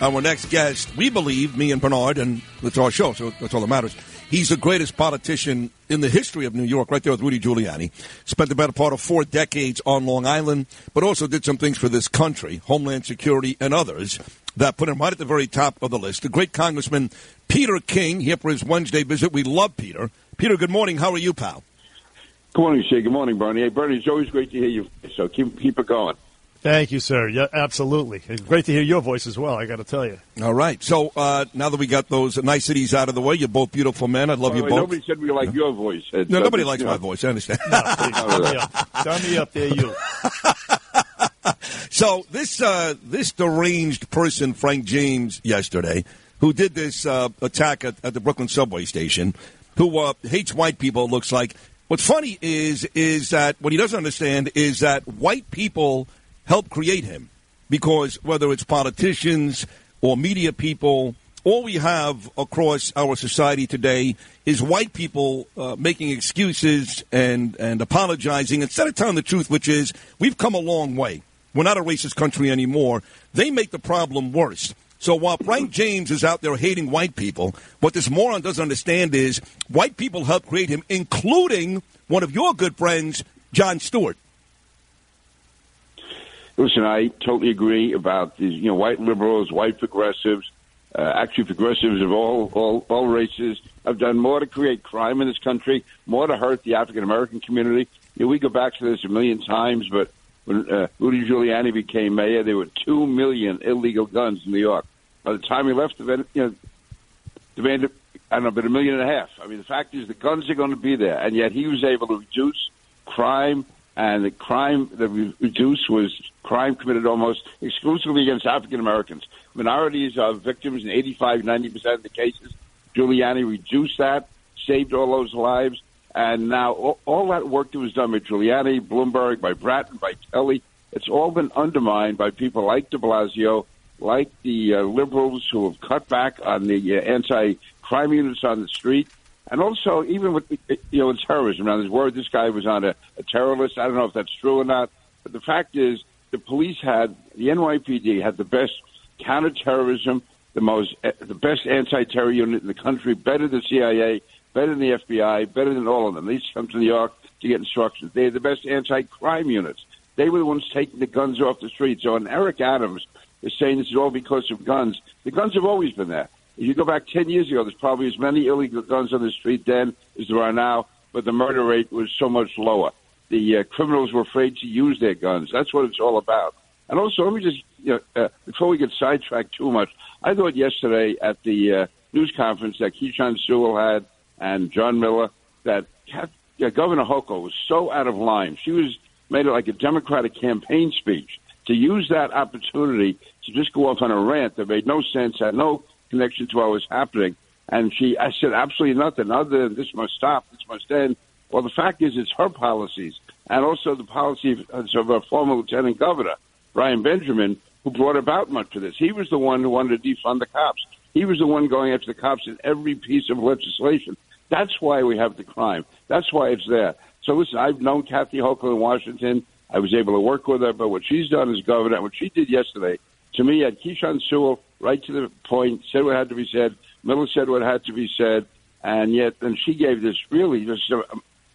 Our next guest, we believe, me and Bernard, and it's our show, so that's all that matters. He's the greatest politician in the history of New York, right there with Rudy Giuliani. Spent the better part of four decades on Long Island, but also did some things for this country, Homeland Security and others, that put him right at the very top of the list. The great Congressman Peter King, here for his Wednesday visit. We love Peter. Peter, good morning. How are you, pal? Good morning, Shay. Good morning, Bernie. Hey, Bernie, it's always great to hear you. So keep keep it going. Thank you, sir. Yeah, absolutely. It's great to hear your voice as well. I got to tell you. All right. So uh, now that we got those niceties out of the way, you're both beautiful men. I love By you way, both. Nobody said we like your voice. It's, no, nobody you likes know. my voice. I understand. No, please, turn me up. Turn me up there, you. So this uh, this deranged person, Frank James, yesterday, who did this uh, attack at, at the Brooklyn subway station, who uh, hates white people. it Looks like. What's funny is is that what he doesn't understand is that white people help create him, because whether it's politicians or media people. All we have across our society today is white people uh, making excuses and, and apologizing instead of telling the truth, which is we've come a long way. We're not a racist country anymore. They make the problem worse. So while Frank James is out there hating white people, what this moron doesn't understand is white people helped create him, including one of your good friends, Jon Stewart. Listen, I totally agree about these. You know, white liberals, white progressives, uh, actually progressives of all, all all races have done more to create crime in this country, more to hurt the African American community. You know, we go back to this a million times, but when uh, Rudy Giuliani became mayor, there were two million illegal guns in New York. By the time he left, the you know, demanded I don't know, but a million and a half. I mean, the fact is, the guns are going to be there, and yet he was able to reduce crime, and the crime that we reduced was crime committed almost exclusively against African Americans. Minorities are victims in 85, 90 percent of the cases. Giuliani reduced that, saved all those lives, and now all, all that work that was done by Giuliani, Bloomberg, by Bratton, by Kelly, it's all been undermined by people like De Blasio, like the uh, liberals who have cut back on the uh, anti-crime units on the street, and also even with you know in terrorism. Now, there's word this guy was on a, a terror list. I don't know if that's true or not, but the fact is, the police had the NYPD had the best counterterrorism, the most uh, the best anti-terror unit in the country, better than CIA, better than the FBI, better than all of them. They used to come to New York to get instructions. They had the best anti-crime units. They were the ones taking the guns off the streets. So, when Eric Adams is saying this is all because of guns, the guns have always been there. If you go back 10 years ago, there's probably as many illegal guns on the street then as there are now, but the murder rate was so much lower. The uh, criminals were afraid to use their guns. That's what it's all about. And also, let me just, you know, uh, before we get sidetracked too much, I thought yesterday at the uh, news conference that Keechant Sewell had and John Miller that yeah, Governor Hochul was so out of line. She was made it like a Democratic campaign speech to use that opportunity to just go off on a rant that made no sense, had no connection to what was happening. And she, I said absolutely nothing other than this must stop, this must end. Well, the fact is, it's her policies and also the policy of, our former lieutenant governor, Brian Benjamin, who brought about much of this. He was the one who wanted to defund the cops. He was the one going after the cops in every piece of legislation. That's why we have the crime. That's why it's there. So listen, I've known Kathy Hochul in Washington. I was able to work with her, but what she's done as governor, what she did yesterday, to me, had Keechant Sewell right to the point, said what had to be said. Miller said what had to be said, and yet, then she gave this really just a,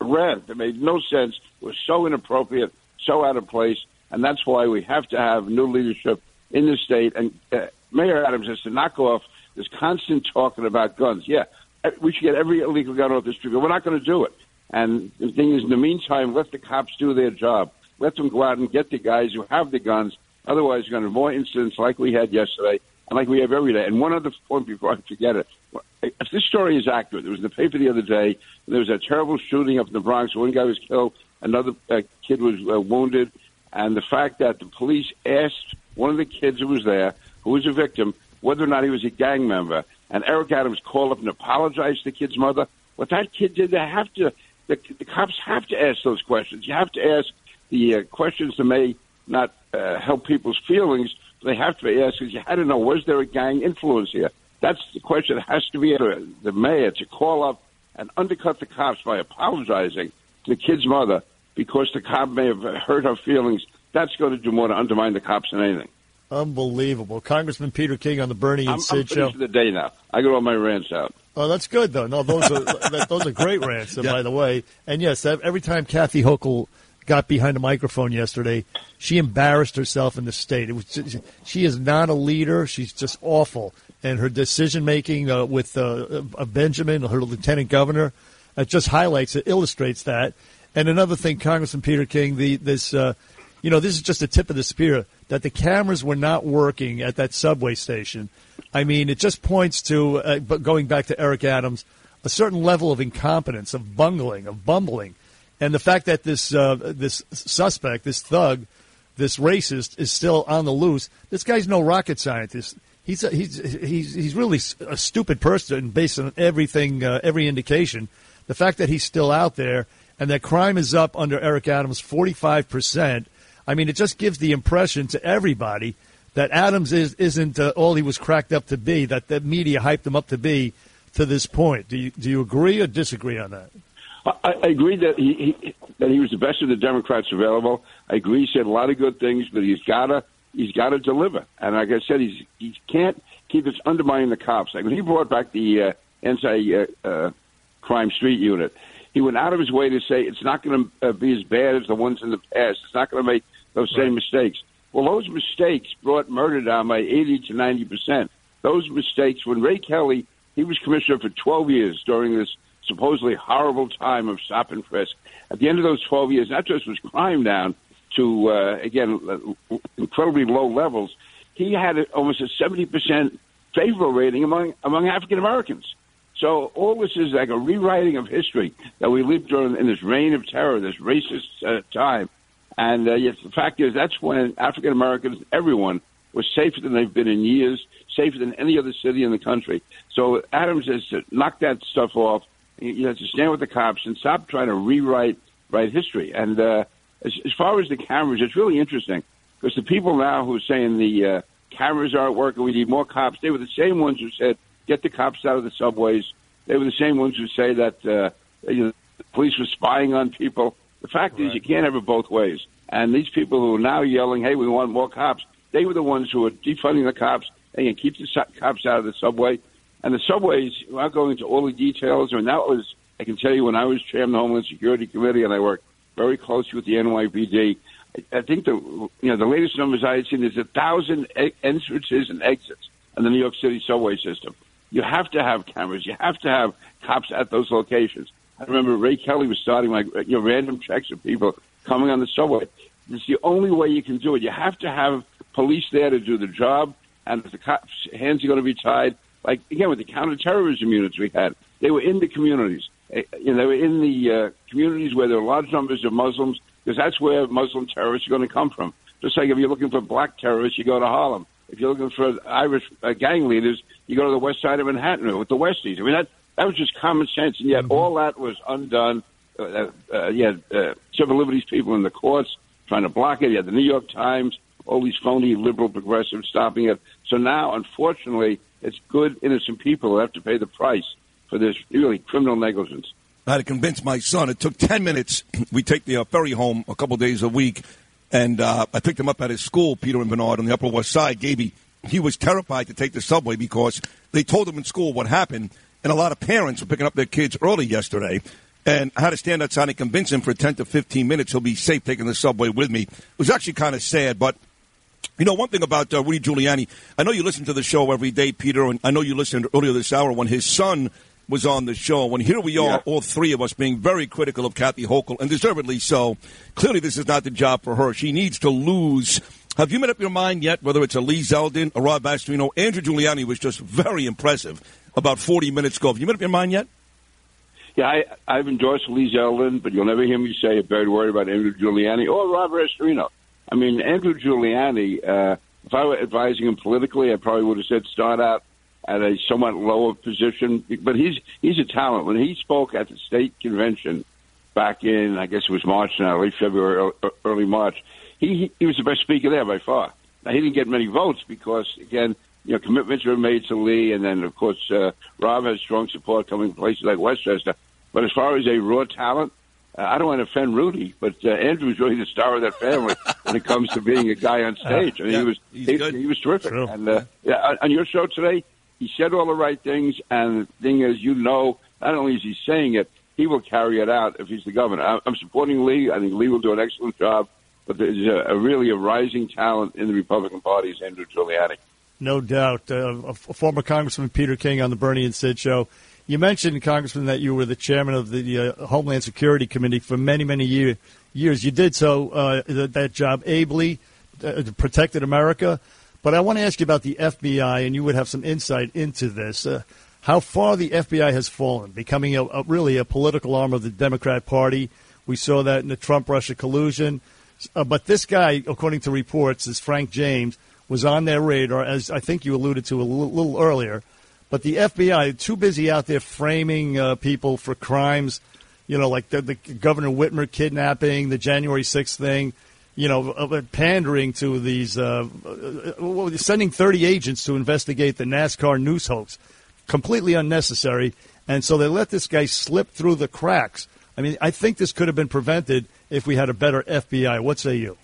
a rant that made no sense, was so inappropriate, so out of place, and that's why we have to have new leadership in the state. And uh, Mayor Adams has to knock off this constant talking about guns. Yeah, uh, we should get every illegal gun off the street, but we're not going to do it. And the thing is, in the meantime, let the cops do their job. Let them go out and get the guys who have the guns. Otherwise, you're going to have more incidents like we had yesterday and like we have every day. And one other point before I forget it. If this story is accurate, it was in the paper the other day. There was a terrible shooting up in the Bronx. One guy was killed. Another uh, kid was uh, wounded. And the fact that the police asked one of the kids who was there, who was a victim, whether or not he was a gang member. And Eric Adams called up and apologized to the kid's mother. What that kid did, they have to, the, the cops have to ask those questions. You have to ask the uh, questions that may not uh, help people's feelings. They have to be asked because you had to know, was there a gang influence here? That's the question that has to be the, the mayor to call up and undercut the cops by apologizing to the kid's mother because the cop may have hurt her feelings. That's going to do more to undermine the cops than anything. Unbelievable. Congressman Peter King on the Bernie and I'm, Sid I'm show. the day now. I got all my rants out. Oh, that's good though. No, those are that, those are great rants, Yeah. by the way. And yes, every time Kathy Hochul got behind a microphone yesterday, she embarrassed herself in the state. It was she is not a leader. She's just awful, and her decision making uh, with uh, uh, Benjamin, her lieutenant governor, it just highlights it, illustrates that. And another thing, Congressman Peter King, the this. Uh, you know, this is just a tip of the spear that the cameras were not working at that subway station. I mean, it just points to, uh, but going back to Eric Adams, a certain level of incompetence, of bungling, of bumbling, and the fact that this uh, this suspect, this thug, this racist, is still on the loose. This guy's no rocket scientist. He's a, he's he's he's really a stupid person based on everything, uh, every indication. The fact that he's still out there and that crime is up under Eric Adams forty five percent. I mean, it just gives the impression to everybody that Adams is, isn't uh, all he was cracked up to be, that the media hyped him up to be to this point. Do you, do you agree or disagree on that? I, I agree that he, he that he was the best of the Democrats available. I agree he said a lot of good things, but he's gotta he's gotta deliver. And like I said, he's he can't keep this undermining the cops. Like when he brought back the uh, anti uh, uh, crime street unit, he went out of his way to say it's not going to uh, be as bad as the ones in the past. It's not going to make those same mistakes. Well, those mistakes brought murder down by 80 to 90 percent. Those mistakes, when Ray Kelly, he was commissioner for 12 years during this supposedly horrible time of stop and frisk. At the end of those 12 years, not just was crime down to, uh, again, incredibly low levels, he had almost a 70 percent favorable rating among, among African Americans. So all this is like a rewriting of history that we lived during in this reign of terror, this racist uh, time. And uh, yes, the fact is that's when African Americans, everyone, was safer than they've been in years, safer than any other city in the country. So Adams has to knock that stuff off. You have to stand with the cops and stop trying to rewrite write history. And uh, as, as far as the cameras, it's really interesting because the people now who are saying the uh, cameras aren't working, we need more cops, they were the same ones who said get the cops out of the subways. They were the same ones who say that uh, you know, the police were spying on people. The fact is, you can't have it both ways. And these people who are now yelling, "Hey, we want more cops," they were the ones who were defunding the cops and keep the cops out of the subway. And the subways, without going into all the details, I mean, that was, I can tell you, when I was chairman of the Homeland Security Committee and I worked very closely with the NYPD. I, I think the you know the latest numbers I had seen is a thousand entrances and exits in the New York City subway system. You have to have cameras. You have to have cops at those locations. I remember Ray Kelly was starting like you know random checks of people coming on the subway. It's the only way you can do it. You have to have police there to do the job, and if the cops' hands are going to be tied, like again with the counterterrorism units we had, they were in the communities. Eh, You know, they were in the uh, communities where there are large numbers of Muslims, because that's where Muslim terrorists are going to come from. Just like if you're looking for black terrorists, you go to Harlem. If you're looking for Irish uh, gang leaders, you go to the west side of Manhattan with the Westies. I mean, that that was just common sense, and yet all that was undone. Uh, uh, you had uh, civil liberties people in the courts trying to block it. You had the New York Times, all these phony liberal progressives stopping it. So now, unfortunately, it's good innocent people who have to pay the price for this really criminal negligence. I had to convince my son. It took 10 minutes. We take the uh, ferry home a couple days a week, and uh, I picked him up at his school, Peter and Bernard, on the Upper West Side. Gaby, he was terrified to take the subway because they told him in school what happened, and a lot of parents were picking up their kids early yesterday. And I had to stand outside and convince him for 10 to 15 minutes he'll be safe taking the subway with me. It was actually kind of sad, but you know, one thing about uh, Rudy Giuliani, I know you listen to the show every day, Peter, and I know you listened earlier this hour when his son was on the show. And here we are, Yeah. all three of us, being very critical of Kathy Hochul, and deservedly so. Clearly, this is not the job for her. She needs to lose. Have you made up your mind yet whether it's a Lee Zeldin, a Rob Astorino? Andrew Giuliani was just very impressive about 40 minutes ago. Have you made up your mind yet? Yeah, I, I've endorsed Lee Zeldin, but you'll never hear me say a bad word about Andrew Giuliani or Robert Astorino. I mean, Andrew Giuliani, uh, if I were advising him politically, I probably would have said start out at a somewhat lower position. But he's he's a talent. When he spoke at the state convention back in, I guess it was March now, late February, early March, he he was the best speaker there by far. Now he didn't get many votes because again, you know, commitments were made to Lee, and then of course uh, Rob has strong support coming from places like Westchester. But as far as a raw talent, uh, I don't want to offend Rudy, but uh, Andrew's really the star of that family when it comes to being a guy on stage. I mean, yeah, he was he, he, was terrific. True. And uh, yeah, on your show today, he said all the right things. And the thing is, you know, not only is he saying it, he will carry it out if he's the governor. I'm supporting Lee. I think Lee will do an excellent job. But there's a, a really a rising talent in the Republican Party is Andrew Giuliani. No doubt. Uh, a former Congressman Peter King on the Bernie and Sid show. You mentioned, Congressman, that you were the chairman of the uh, Homeland Security Committee for many, many year, years. You did so uh, that job ably, uh, protected America. But I want to ask you about the FBI, and you would have some insight into this. Uh, how far the FBI has fallen, becoming a, a, really a political arm of the Democrat Party. We saw that in the Trump-Russia collusion. Uh, but this guy, according to reports, is Frank James, was on their radar, as I think you alluded to a little, little earlier. But the FBI, too busy out there framing uh, people for crimes, you know, like the, the Governor Whitmer kidnapping, the January 6th thing, you know, uh, pandering to these, uh, uh, sending 30 agents to investigate the NASCAR news hoax. Completely unnecessary. And so they let this guy slip through the cracks. I mean, I think this could have been prevented if we had a better FBI. What say you?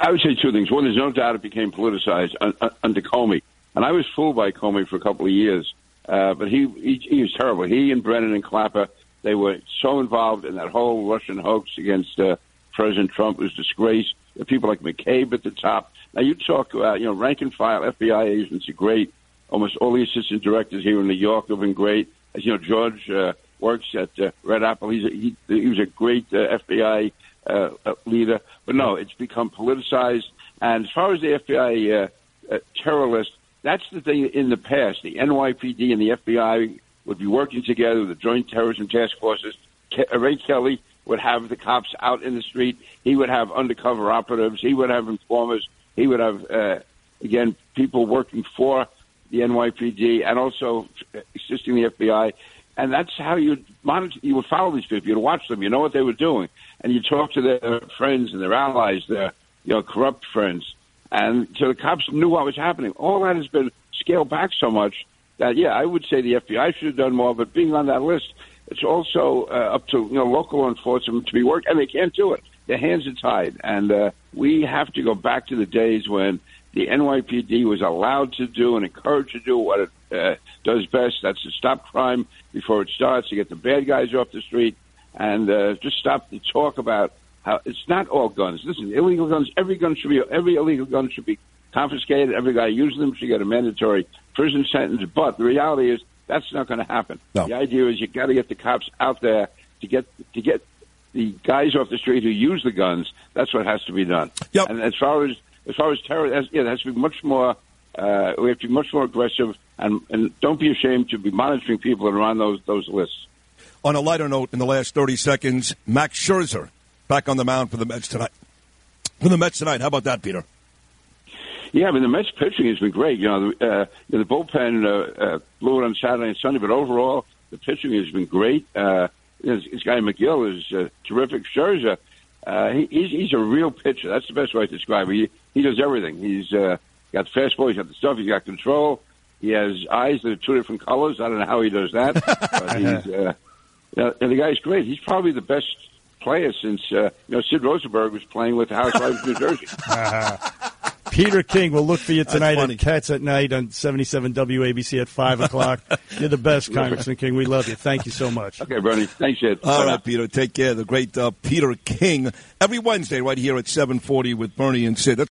I would say two things. One, there's no doubt it became politicized under Comey, and I was fooled by Comey for a couple of years. Uh, but he, he he was terrible. He and Brennan and Clapper, they were so involved in that whole Russian hoax against uh, President Trump. It was disgrace. People like McCabe at the top. Now you talk about you know rank and file FBI agents are great. Almost all the assistant directors here in New York have been great. As you know, George uh, works at uh, Red Apple. He's a, he, he was a great uh, FBI uh, uh, leader. But no, it's become politicized. And as far as the FBI uh, uh, terror list, that's the thing in the past. The NYPD and the FBI would be working together, the Joint Terrorism Task Forces. Ke- uh, Ray Kelly would have the cops out in the street. He would have undercover operatives. He would have informers. He would have, uh, again, people working for the NYPD and also assisting the FBI. And that's how you monitor. You would follow these people. You'd watch them. You know what they were doing and you talk to their friends and their allies, their you know corrupt friends, and so the cops knew what was happening. All that has been scaled back so much that yeah, I would say the FBI should have done more. But being on that list, it's also uh, up to you know local enforcement to be worked, and they can't do it. Their hands are tied, and uh, we have to go back to the days when the NYPD was allowed to do and encouraged to do what it uh, does best. That's to stop crime before it starts, to get the bad guys off the street, and uh, just stop the talk about how it's not all guns. Listen, illegal guns. Every gun should be every illegal gun should be confiscated. Every guy using them should get a mandatory prison sentence. But the reality is that's not going to happen. No. The idea is you got to get the cops out there to get to get the guys off the street who use the guns. That's what has to be done. Yep. And as far as as far as terror, as, yeah, it has to be much more. Uh, we have to be much more aggressive, and, and don't be ashamed to be monitoring people that are on those those lists. On a lighter note, in the last 30 seconds, Max Scherzer back on the mound for the Mets tonight. For the Mets tonight, how about that, Peter? Yeah, I mean the Mets pitching has been great. You know, the, uh, the bullpen uh, uh, blew it on Saturday and Sunday, but overall the pitching has been great. Uh, this, this guy Megill is uh, terrific. Scherzer, uh, he, he's, he's a real pitcher. That's the best way to describe him. He, he does everything. He's uh, got the fastball. He's got the stuff. He's got control. He has eyes that are two different colors. I don't know how he does that, but he's. Uh, and the guy's great. He's probably the best player since uh, you know Sid Rosenberg was playing with the Housewives of New Jersey. Peter King will look for you tonight funny. at Cats at Night on 77 WABC at 5 o'clock. You're the best, Congressman King. We love you. Thank you so much. Okay, Bernie. Thanks, Ed. All Bye right, now. Peter. Take care. The great uh, Peter King every Wednesday right here at 740 with Bernie and Sid. That's-